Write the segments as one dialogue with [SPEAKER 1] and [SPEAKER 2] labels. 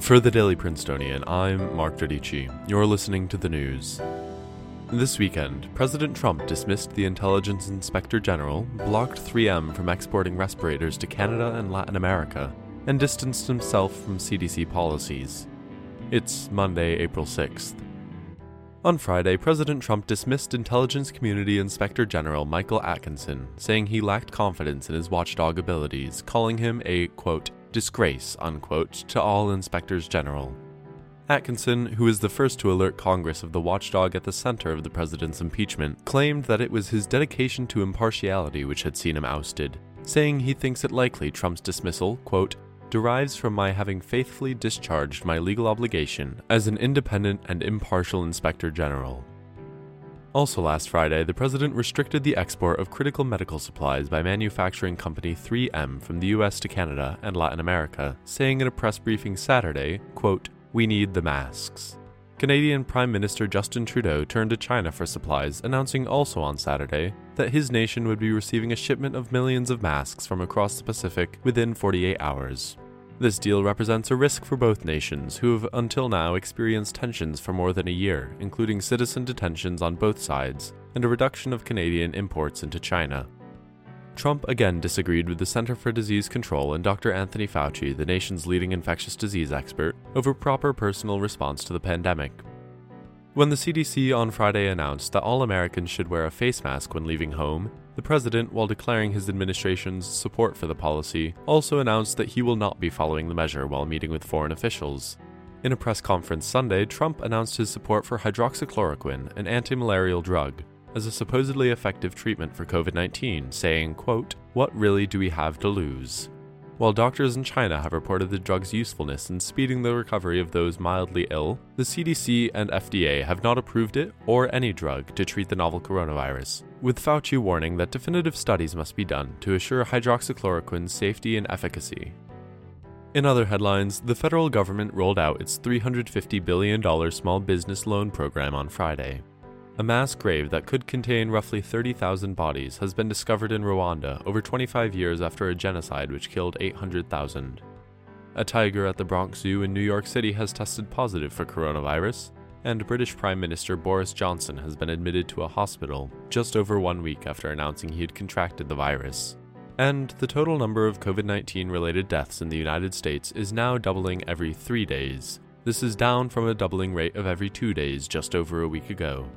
[SPEAKER 1] For the Daily Princetonian, I'm Mark Dodici. You're listening to the news. This weekend, President Trump dismissed the Intelligence Inspector General, blocked 3M from exporting respirators to Canada and Latin America, and distanced himself from CDC policies. It's Monday, April 6th. On Friday, President Trump dismissed Intelligence Community Inspector General Michael Atkinson, saying he lacked confidence in his watchdog abilities, calling him a, quote, disgrace, unquote, to all inspectors general. Atkinson, who was the first to alert Congress of the watchdog at the center of the president's impeachment, claimed that it was his dedication to impartiality which had seen him ousted, saying he thinks it likely Trump's dismissal, quote, derives from my having faithfully discharged my legal obligation as an independent and impartial inspector general. Also, last Friday, the president restricted the export of critical medical supplies by manufacturing company 3M from the US to Canada and Latin America, saying in a press briefing Saturday, quote, "We need the masks." Canadian Prime Minister Justin Trudeau turned to China for supplies, announcing also on Saturday that his nation would be receiving a shipment of millions of masks from across the Pacific within 48 hours. This deal represents a risk for both nations, who have until now experienced tensions for more than a year, including citizen detentions on both sides and a reduction of Canadian imports into China. Trump again disagreed with the Center for Disease Control and Dr. Anthony Fauci, the nation's leading infectious disease expert, over proper personal response to the pandemic. When the CDC on Friday announced that all Americans should wear a face mask when leaving home, the president, while declaring his administration's support for the policy, also announced that he will not be following the measure while meeting with foreign officials. In a press conference Sunday, Trump announced his support for hydroxychloroquine, an anti-malarial drug, as a supposedly effective treatment for COVID-19, saying, quote, "What really do we have to lose?" While doctors in China have reported the drug's usefulness in speeding the recovery of those mildly ill, the CDC and FDA have not approved it or any drug to treat the novel coronavirus, with Fauci warning that definitive studies must be done to assure hydroxychloroquine's safety and efficacy. In other headlines, the federal government rolled out its $350 billion small business loan program on Friday. A mass grave that could contain roughly 30,000 bodies has been discovered in Rwanda over 25 years after a genocide which killed 800,000. A tiger at the Bronx Zoo in New York City has tested positive for coronavirus, and British Prime Minister Boris Johnson has been admitted to a hospital just over one week after announcing he had contracted the virus. And the total number of COVID 19 related deaths in the United States is now doubling every three days. This is down from a doubling rate of every two days just over a week ago.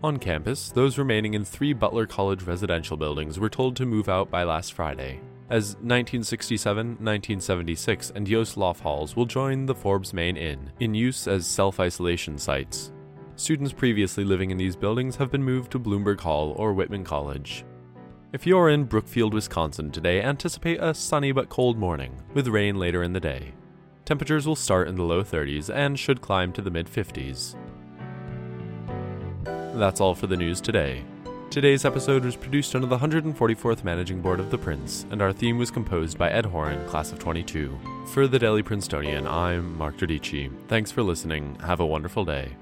[SPEAKER 1] On campus, those remaining in three Butler College residential buildings were told to move out by last Friday, as 1967, 1976, and Yoseloff Halls will join the Forbes Main Inn, in use as self isolation sites. Students previously living in these buildings have been moved to Bloomberg Hall or Whitman College. If you're in Brookfield, Wisconsin today, anticipate a sunny but cold morning, with rain later in the day. Temperatures will start in the low 30s and should climb to the mid 50s. That's all for the news today. Today's episode was produced under the 144th Managing Board of The Prince, and our theme was composed by Ed Horan, class of 22. For the Daily Princetonian, I'm Mark Dodici. Thanks for listening. Have a wonderful day.